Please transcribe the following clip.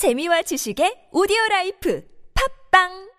재미와 지식의 오디오 라이프. 팝빵